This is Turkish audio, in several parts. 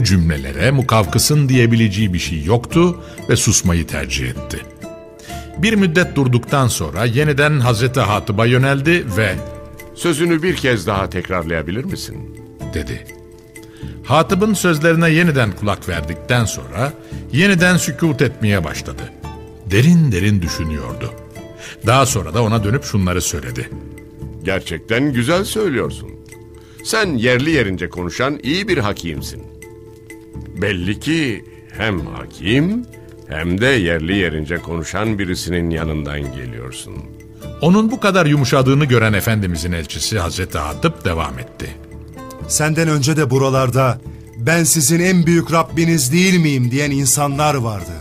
Bu cümlelere mukavkısın diyebileceği bir şey yoktu ve susmayı tercih etti. Bir müddet durduktan sonra yeniden Hazreti Hatıb'a yöneldi ve Sözünü bir kez daha tekrarlayabilir misin? dedi. Hatıb'ın sözlerine yeniden kulak verdikten sonra yeniden sükut etmeye başladı. Derin derin düşünüyordu. Daha sonra da ona dönüp şunları söyledi. Gerçekten güzel söylüyorsun. Sen yerli yerince konuşan iyi bir hakimsin. Belli ki hem hakim hem de yerli yerince konuşan birisinin yanından geliyorsun. Onun bu kadar yumuşadığını gören Efendimizin elçisi Hazreti Hatip devam etti. Senden önce de buralarda ben sizin en büyük Rabbiniz değil miyim diyen insanlar vardı.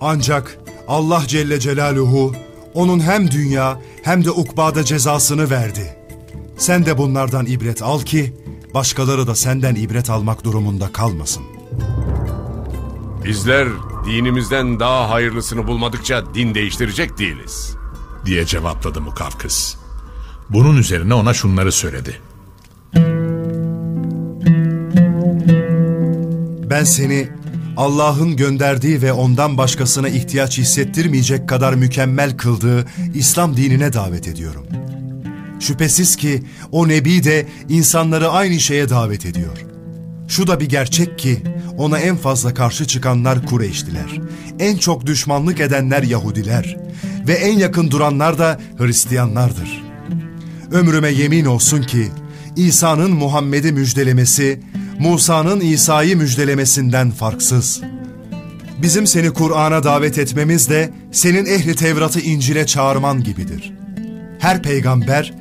Ancak Allah Celle Celaluhu onun hem dünya hem de ukbada cezasını verdi. Sen de bunlardan ibret al ki başkaları da senden ibret almak durumunda kalmasın. Bizler dinimizden daha hayırlısını bulmadıkça din değiştirecek değiliz. diye cevapladı Mukavkıs. Bunun üzerine ona şunları söyledi. Ben seni Allah'ın gönderdiği ve ondan başkasına ihtiyaç hissettirmeyecek kadar mükemmel kıldığı İslam dinine davet ediyorum. Şüphesiz ki o Nebi de insanları aynı şeye davet ediyor. Şu da bir gerçek ki ona en fazla karşı çıkanlar Kureyşliler. En çok düşmanlık edenler Yahudiler. Ve en yakın duranlar da Hristiyanlardır. Ömrüme yemin olsun ki İsa'nın Muhammed'i müjdelemesi, Musa'nın İsa'yı müjdelemesinden farksız. Bizim seni Kur'an'a davet etmemiz de senin ehli Tevrat'ı İncil'e çağırman gibidir. Her peygamber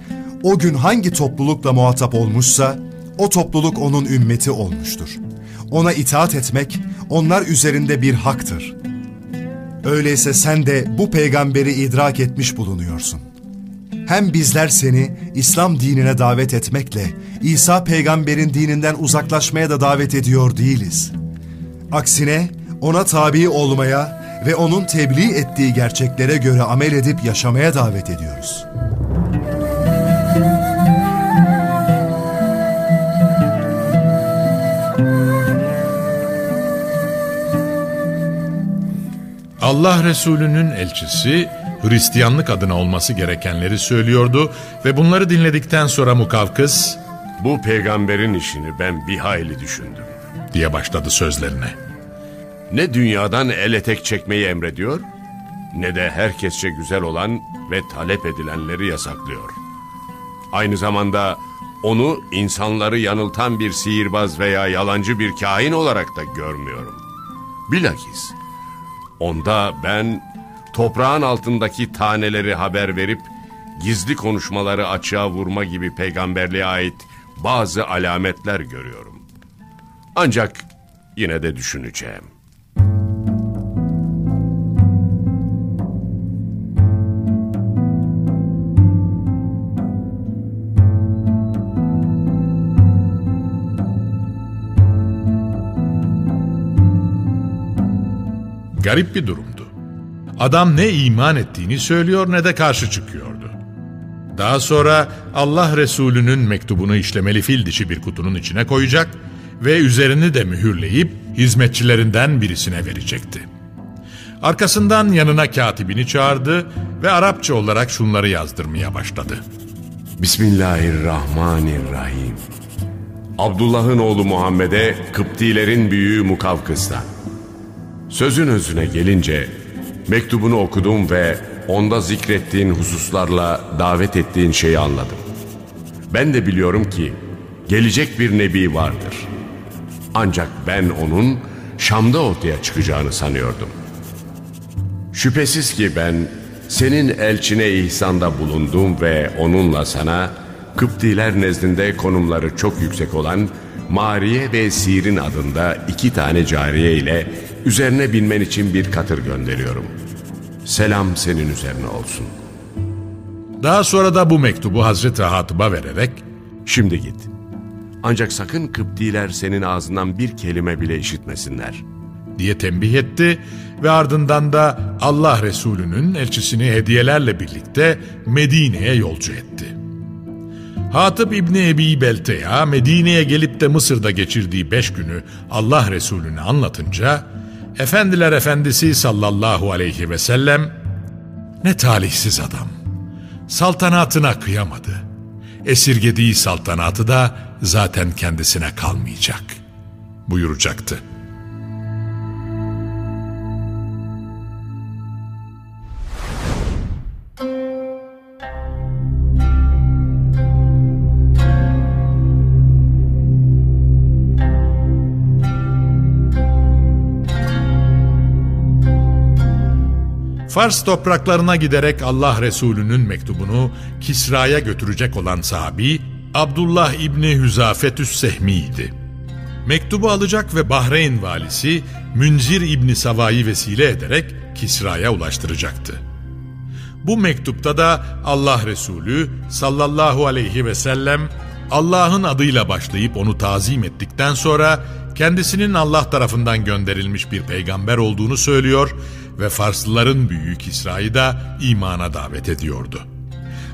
o gün hangi toplulukla muhatap olmuşsa o topluluk onun ümmeti olmuştur. Ona itaat etmek onlar üzerinde bir haktır. Öyleyse sen de bu peygamberi idrak etmiş bulunuyorsun. Hem bizler seni İslam dinine davet etmekle İsa peygamberin dininden uzaklaşmaya da davet ediyor değiliz. Aksine ona tabi olmaya ve onun tebliğ ettiği gerçeklere göre amel edip yaşamaya davet ediyoruz. Allah Resulü'nün elçisi Hristiyanlık adına olması gerekenleri söylüyordu ve bunları dinledikten sonra Mukavkıs Bu peygamberin işini ben bir hayli düşündüm. diye başladı sözlerine. Ne dünyadan el etek çekmeyi emrediyor, ne de herkesçe güzel olan ve talep edilenleri yasaklıyor. Aynı zamanda onu insanları yanıltan bir sihirbaz veya yalancı bir kahin olarak da görmüyorum. Bilakis onda ben toprağın altındaki taneleri haber verip gizli konuşmaları açığa vurma gibi peygamberliğe ait bazı alametler görüyorum. Ancak yine de düşüneceğim. Garip bir durumdu. Adam ne iman ettiğini söylüyor ne de karşı çıkıyordu. Daha sonra Allah Resulü'nün mektubunu işlemeli fil dişi bir kutunun içine koyacak ve üzerini de mühürleyip hizmetçilerinden birisine verecekti. Arkasından yanına katibini çağırdı ve Arapça olarak şunları yazdırmaya başladı. Bismillahirrahmanirrahim. Abdullah'ın oğlu Muhammed'e Kıptilerin büyüğü Mukavkıs'tan. Sözün özüne gelince mektubunu okudum ve onda zikrettiğin hususlarla davet ettiğin şeyi anladım. Ben de biliyorum ki gelecek bir nebi vardır. Ancak ben onun Şam'da ortaya çıkacağını sanıyordum. Şüphesiz ki ben senin elçine ihsanda bulundum ve onunla sana Kıptiler nezdinde konumları çok yüksek olan Mariye ve Sirin adında iki tane cariye ile üzerine binmen için bir katır gönderiyorum. Selam senin üzerine olsun. Daha sonra da bu mektubu Hazreti Hatıb'a vererek Şimdi git. Ancak sakın Kıptiler senin ağzından bir kelime bile işitmesinler. diye tembih etti ve ardından da Allah Resulü'nün elçisini hediyelerle birlikte Medine'ye yolcu etti. Hatip İbni Ebi Belteya Medine'ye gelip de Mısır'da geçirdiği beş günü Allah Resulü'ne anlatınca Efendiler Efendisi sallallahu aleyhi ve sellem ne talihsiz adam. Saltanatına kıyamadı. Esirgediği saltanatı da zaten kendisine kalmayacak. Buyuracaktı. Fars topraklarına giderek Allah Resulü'nün mektubunu Kisra'ya götürecek olan sahabi Abdullah İbni Hüzafetüs Sehmi'ydi. Mektubu alacak ve Bahreyn valisi Münzir İbni Sava'yı vesile ederek Kisra'ya ulaştıracaktı. Bu mektupta da Allah Resulü sallallahu aleyhi ve sellem Allah'ın adıyla başlayıp onu tazim ettikten sonra kendisinin Allah tarafından gönderilmiş bir peygamber olduğunu söylüyor ve Farslıların büyüğü Kisra'yı da imana davet ediyordu.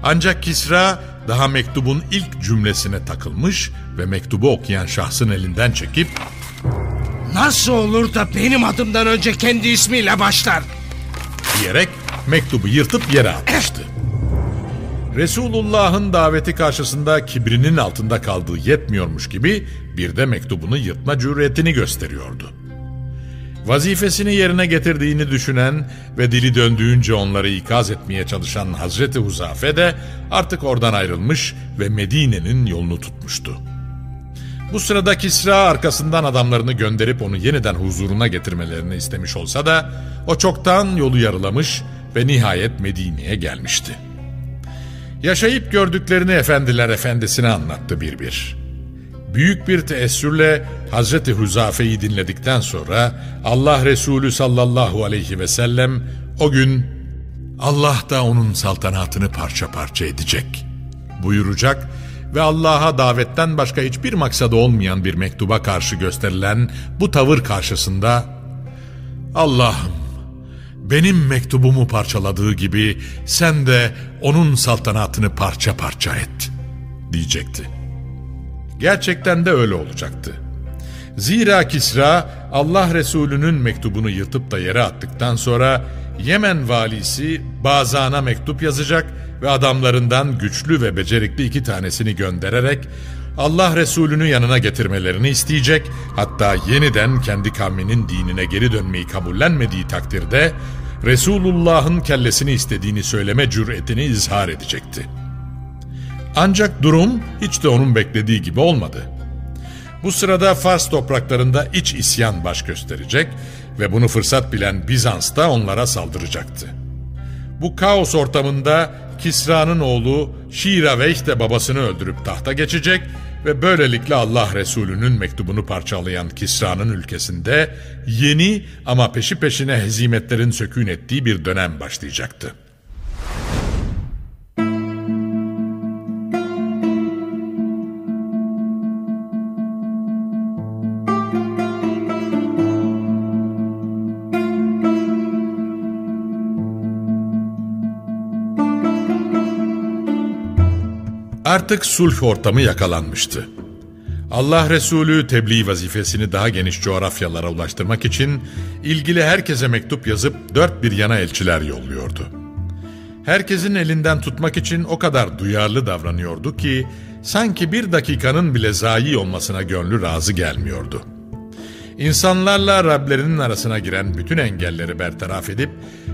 Ancak Kisra daha mektubun ilk cümlesine takılmış ve mektubu okuyan şahsın elinden çekip Nasıl olur da benim adımdan önce kendi ismiyle başlar? diyerek mektubu yırtıp yere atmıştı. Resulullah'ın daveti karşısında kibrinin altında kaldığı yetmiyormuş gibi bir de mektubunu yırtma cüretini gösteriyordu. Vazifesini yerine getirdiğini düşünen ve dili döndüğünce onları ikaz etmeye çalışan Hazreti Huzafe de artık oradan ayrılmış ve Medine'nin yolunu tutmuştu. Bu sırada Kisra arkasından adamlarını gönderip onu yeniden huzuruna getirmelerini istemiş olsa da o çoktan yolu yarılamış ve nihayet Medine'ye gelmişti. Yaşayıp gördüklerini efendiler efendisine anlattı bir bir. Büyük bir teessürle Hazreti Huzafe'yi dinledikten sonra Allah Resulü sallallahu aleyhi ve sellem o gün Allah da onun saltanatını parça parça edecek buyuracak ve Allah'a davetten başka hiçbir maksadı olmayan bir mektuba karşı gösterilen bu tavır karşısında Allah'ım benim mektubumu parçaladığı gibi sen de onun saltanatını parça parça et diyecekti. Gerçekten de öyle olacaktı. Zira Kisra Allah Resulü'nün mektubunu yırtıp da yere attıktan sonra Yemen valisi Bazan'a mektup yazacak ve adamlarından güçlü ve becerikli iki tanesini göndererek Allah Resulü'nü yanına getirmelerini isteyecek, hatta yeniden kendi kavminin dinine geri dönmeyi kabullenmediği takdirde Resulullah'ın kellesini istediğini söyleme cüretini izhar edecekti. Ancak durum hiç de onun beklediği gibi olmadı. Bu sırada Fars topraklarında iç isyan baş gösterecek ve bunu fırsat bilen Bizans da onlara saldıracaktı. Bu kaos ortamında Kisra'nın oğlu Şiraveyh de babasını öldürüp tahta geçecek ve böylelikle Allah Resulü'nün mektubunu parçalayan Kisra'nın ülkesinde yeni ama peşi peşine hezimetlerin sökün ettiği bir dönem başlayacaktı. Artık sulh ortamı yakalanmıştı. Allah Resulü tebliğ vazifesini daha geniş coğrafyalara ulaştırmak için ilgili herkese mektup yazıp dört bir yana elçiler yolluyordu. Herkesin elinden tutmak için o kadar duyarlı davranıyordu ki sanki bir dakikanın bile zayi olmasına gönlü razı gelmiyordu. İnsanlarla Rablerinin arasına giren bütün engelleri bertaraf edip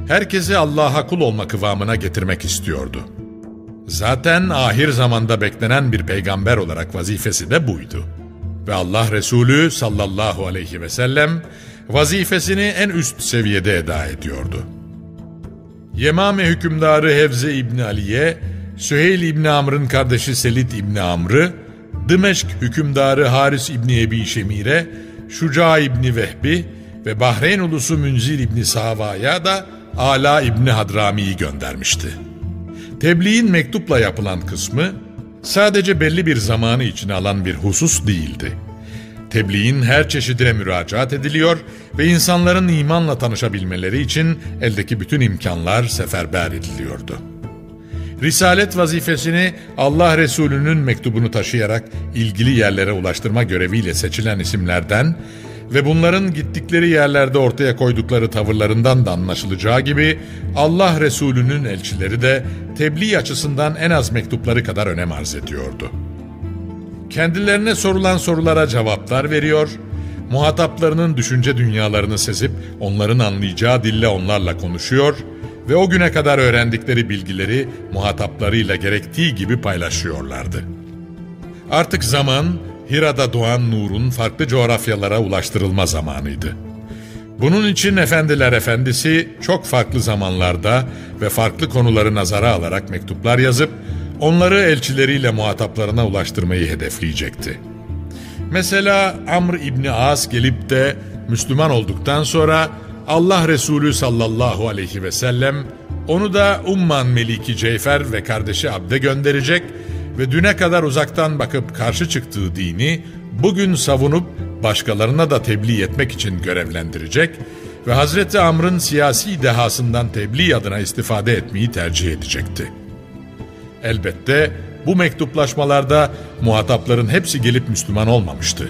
herkesi Allah'a kul olma kıvamına getirmek istiyordu. Zaten ahir zamanda beklenen bir peygamber olarak vazifesi de buydu. Ve Allah Resulü sallallahu aleyhi ve sellem vazifesini en üst seviyede eda ediyordu. Yemame hükümdarı Hevze İbni Ali'ye, Süheyl İbni Amr'ın kardeşi Selid İbni Amr'ı, Dımeşk hükümdarı Haris İbni Ebi Şemir'e, Şuca İbni Vehbi ve Bahreyn ulusu Münzir İbni Sava'ya da Ala İbni Hadrami'yi göndermişti. Tebliğin mektupla yapılan kısmı sadece belli bir zamanı içine alan bir husus değildi. Tebliğin her çeşidine müracaat ediliyor ve insanların imanla tanışabilmeleri için eldeki bütün imkanlar seferber ediliyordu. Risalet vazifesini Allah Resulü'nün mektubunu taşıyarak ilgili yerlere ulaştırma göreviyle seçilen isimlerden ve bunların gittikleri yerlerde ortaya koydukları tavırlarından da anlaşılacağı gibi Allah Resulü'nün elçileri de tebliğ açısından en az mektupları kadar önem arz ediyordu. Kendilerine sorulan sorulara cevaplar veriyor, muhataplarının düşünce dünyalarını sezip onların anlayacağı dille onlarla konuşuyor ve o güne kadar öğrendikleri bilgileri muhataplarıyla gerektiği gibi paylaşıyorlardı. Artık zaman Hira'da doğan nurun farklı coğrafyalara ulaştırılma zamanıydı. Bunun için Efendiler Efendisi çok farklı zamanlarda ve farklı konuları nazara alarak mektuplar yazıp onları elçileriyle muhataplarına ulaştırmayı hedefleyecekti. Mesela Amr İbni As gelip de Müslüman olduktan sonra Allah Resulü sallallahu aleyhi ve sellem onu da Umman Meliki Ceyfer ve kardeşi Abde gönderecek ve düne kadar uzaktan bakıp karşı çıktığı dini bugün savunup başkalarına da tebliğ etmek için görevlendirecek ve Hazreti Amr'ın siyasi dehasından tebliğ adına istifade etmeyi tercih edecekti. Elbette bu mektuplaşmalarda muhatapların hepsi gelip Müslüman olmamıştı.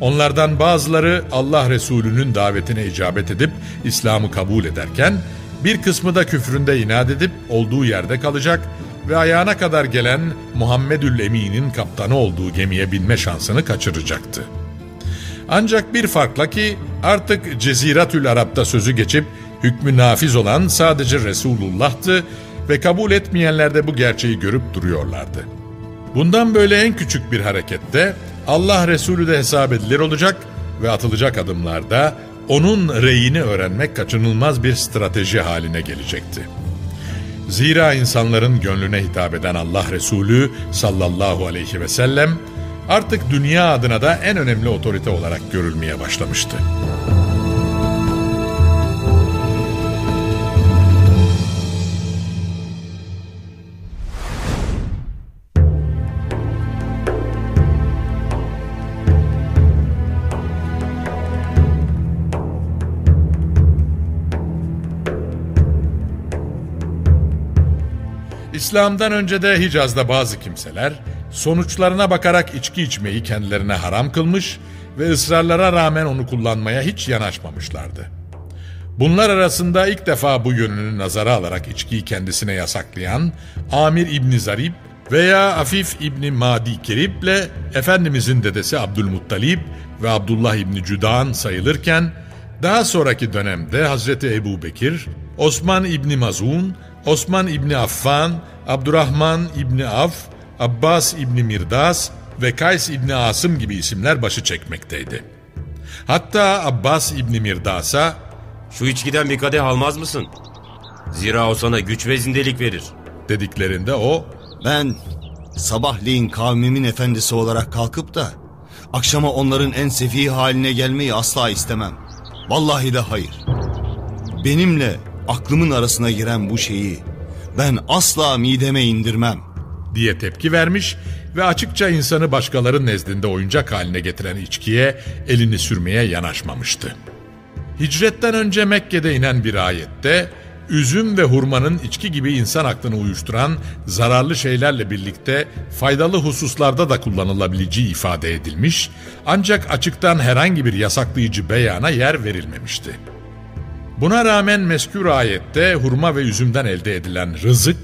Onlardan bazıları Allah Resulü'nün davetine icabet edip İslam'ı kabul ederken bir kısmı da küfründe inat edip olduğu yerde kalacak ve ayağına kadar gelen Muhammedül Emin'in kaptanı olduğu gemiye binme şansını kaçıracaktı. Ancak bir farkla ki artık Ceziratül Arap'ta sözü geçip hükmü nafiz olan sadece Resulullah'tı ve kabul etmeyenler de bu gerçeği görüp duruyorlardı. Bundan böyle en küçük bir harekette Allah Resulü de hesap edilir olacak ve atılacak adımlarda onun reyini öğrenmek kaçınılmaz bir strateji haline gelecekti. Zira insanların gönlüne hitap eden Allah Resulü sallallahu aleyhi ve sellem artık dünya adına da en önemli otorite olarak görülmeye başlamıştı. İslam'dan önce de Hicaz'da bazı kimseler sonuçlarına bakarak içki içmeyi kendilerine haram kılmış ve ısrarlara rağmen onu kullanmaya hiç yanaşmamışlardı. Bunlar arasında ilk defa bu yönünü nazara alarak içkiyi kendisine yasaklayan Amir İbni Zarib veya Afif İbni Madi Kerib ile Efendimizin dedesi Abdülmuttalib ve Abdullah İbni Cüdan sayılırken daha sonraki dönemde Hazreti Ebu Bekir, Osman İbni Mazun, Osman İbni Affan, Abdurrahman İbni Af, Abbas İbni Mirdas ve Kays İbni Asım gibi isimler başı çekmekteydi. Hatta Abbas İbni Mirdas'a Şu içkiden bir kadeh almaz mısın? Zira o sana güç ve zindelik verir. dediklerinde o Ben sabahleyin kavmimin efendisi olarak kalkıp da akşama onların en sefi haline gelmeyi asla istemem. Vallahi de hayır. Benimle aklımın arasına giren bu şeyi ben asla mideme indirmem. diye tepki vermiş ve açıkça insanı başkaları nezdinde oyuncak haline getiren içkiye elini sürmeye yanaşmamıştı. Hicretten önce Mekke'de inen bir ayette üzüm ve hurmanın içki gibi insan aklını uyuşturan zararlı şeylerle birlikte faydalı hususlarda da kullanılabileceği ifade edilmiş ancak açıktan herhangi bir yasaklayıcı beyana yer verilmemişti. Buna rağmen meskür ayette hurma ve üzümden elde edilen rızık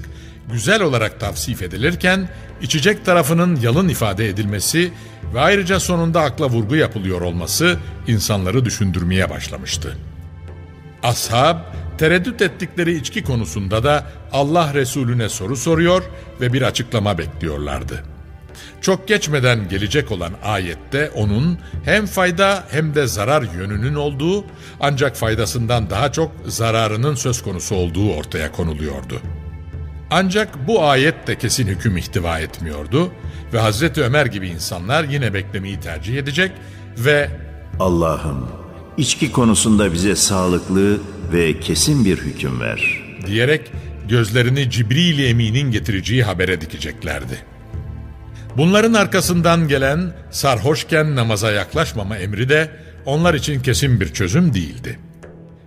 güzel olarak tavsif edilirken içecek tarafının yalın ifade edilmesi ve ayrıca sonunda akla vurgu yapılıyor olması insanları düşündürmeye başlamıştı. Ashab tereddüt ettikleri içki konusunda da Allah Resulüne soru soruyor ve bir açıklama bekliyorlardı. Çok geçmeden gelecek olan ayette onun hem fayda hem de zarar yönünün olduğu ancak faydasından daha çok zararının söz konusu olduğu ortaya konuluyordu. Ancak bu ayet de kesin hüküm ihtiva etmiyordu ve Hazreti Ömer gibi insanlar yine beklemeyi tercih edecek ve Allah'ım içki konusunda bize sağlıklı ve kesin bir hüküm ver. diyerek gözlerini Cibril Emin'in getireceği habere dikeceklerdi. Bunların arkasından gelen sarhoşken namaza yaklaşmama emri de onlar için kesin bir çözüm değildi.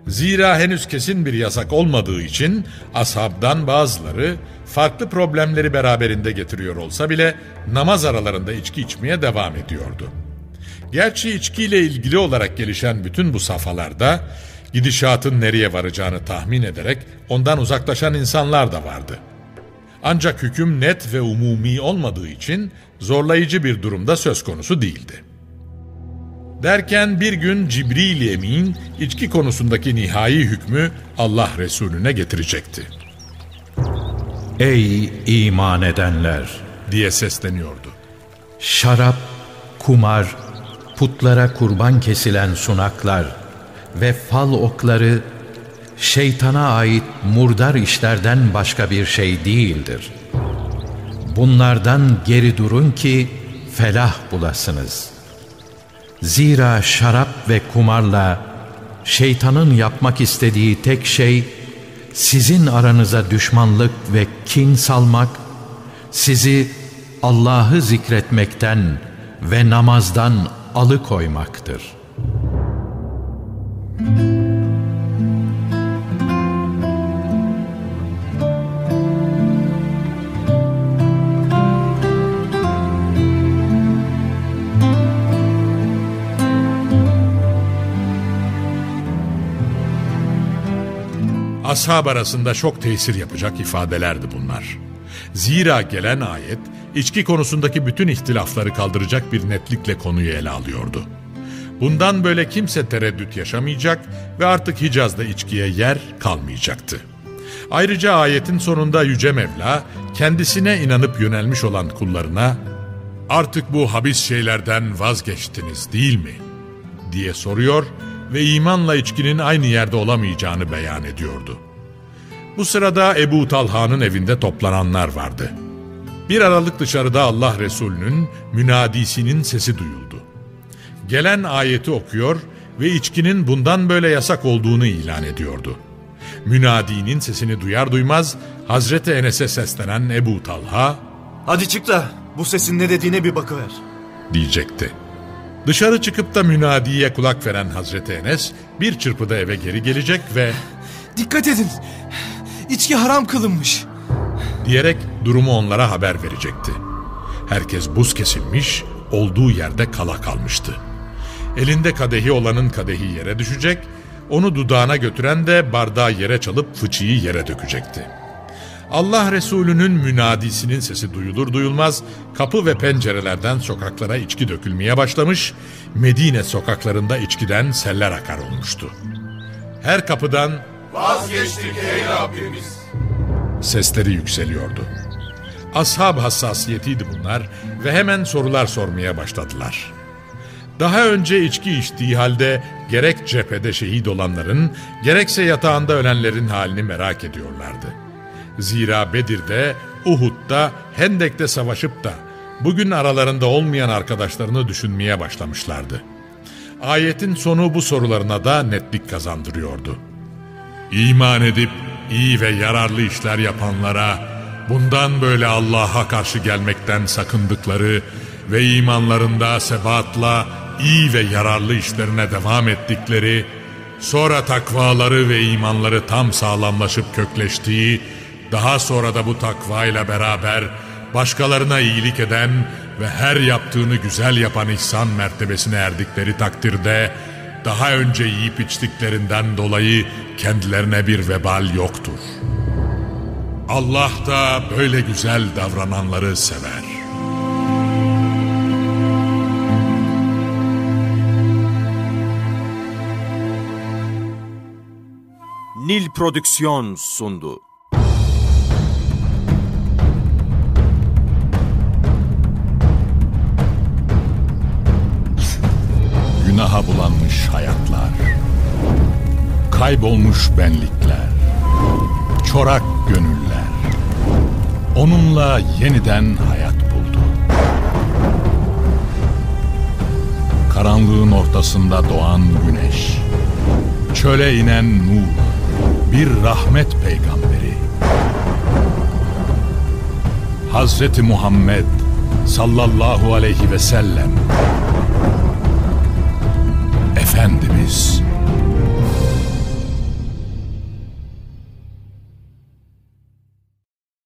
Zira henüz kesin bir yasak olmadığı için ashabdan bazıları farklı problemleri beraberinde getiriyor olsa bile namaz aralarında içki içmeye devam ediyordu. Gerçi içkiyle ilgili olarak gelişen bütün bu safhalarda gidişatın nereye varacağını tahmin ederek ondan uzaklaşan insanlar da vardı. Ancak hüküm net ve umumi olmadığı için zorlayıcı bir durumda söz konusu değildi. Derken bir gün Cibril Emin içki konusundaki nihai hükmü Allah Resulüne getirecekti Ey iman edenler! diye sesleniyordu. Şarap, kumar, putlara kurban kesilen sunaklar ve fal okları şeytana ait murdar işlerden başka bir şey değildir. Bunlardan geri durun ki felah bulasınız. Zira şarap ve kumarla şeytanın yapmak istediği tek şey sizin aranıza düşmanlık ve kin salmak, sizi Allah'ı zikretmekten ve namazdan alıkoymaktır. Ashab arasında çok tesir yapacak ifadelerdi bunlar. Zira gelen ayet içki konusundaki bütün ihtilafları kaldıracak bir netlikle konuyu ele alıyordu. Bundan böyle kimse tereddüt yaşamayacak ve artık Hicaz'da içkiye yer kalmayacaktı. Ayrıca ayetin sonunda Yüce Mevla kendisine inanıp yönelmiş olan kullarına artık bu habis şeylerden vazgeçtiniz değil mi? diye soruyor ve imanla içkinin aynı yerde olamayacağını beyan ediyordu. Bu sırada Ebu Talha'nın evinde toplananlar vardı. Bir aralık dışarıda Allah Resulü'nün münadisinin sesi duyuldu. Gelen ayeti okuyor ve içkinin bundan böyle yasak olduğunu ilan ediyordu. Münadinin sesini duyar duymaz Hazreti Enes'e seslenen Ebu Talha Hadi çık da bu sesin ne dediğine bir bakıver. diyecekti. Dışarı çıkıp da münadiye kulak veren Hazreti Enes bir çırpıda eve geri gelecek ve Dikkat edin. İçki haram kılınmış. diyerek durumu onlara haber verecekti. Herkes buz kesilmiş, olduğu yerde kala kalmıştı. Elinde kadehi olanın kadehi yere düşecek, onu dudağına götüren de bardağı yere çalıp fıçıyı yere dökecekti. Allah Resulü'nün münadisinin sesi duyulur duyulmaz kapı ve pencerelerden sokaklara içki dökülmeye başlamış, Medine sokaklarında içkiden seller akar olmuştu. Her kapıdan Vazgeçtik ey Rabbimiz. sesleri yükseliyordu. Ashab hassasiyetiydi bunlar ve hemen sorular sormaya başladılar. Daha önce içki içtiği halde gerek cephede şehit olanların gerekse yatağında ölenlerin halini merak ediyorlardı. Zira Bedir'de, Uhud'da, Hendek'te savaşıp da bugün aralarında olmayan arkadaşlarını düşünmeye başlamışlardı. Ayetin sonu bu sorularına da netlik kazandırıyordu. İman edip iyi ve yararlı işler yapanlara, bundan böyle Allah'a karşı gelmekten sakındıkları ve imanlarında sebatla iyi ve yararlı işlerine devam ettikleri sonra takvaları ve imanları tam sağlamlaşıp kökleştiği, daha sonra da bu takva ile beraber başkalarına iyilik eden ve her yaptığını güzel yapan ihsan mertebesine erdikleri takdirde, daha önce yiyip içtiklerinden dolayı kendilerine bir vebal yoktur. Allah da böyle güzel davrananları sever. Nil Prodüksiyon sundu. Günaha bulanmış hayatlar, kaybolmuş benlikler, çorak gönüller, onunla yeniden hayat buldu. Karanlığın ortasında doğan güneş, çöle inen nur, bir rahmet peygamberi. Hazreti Muhammed sallallahu aleyhi ve sellem Efendimiz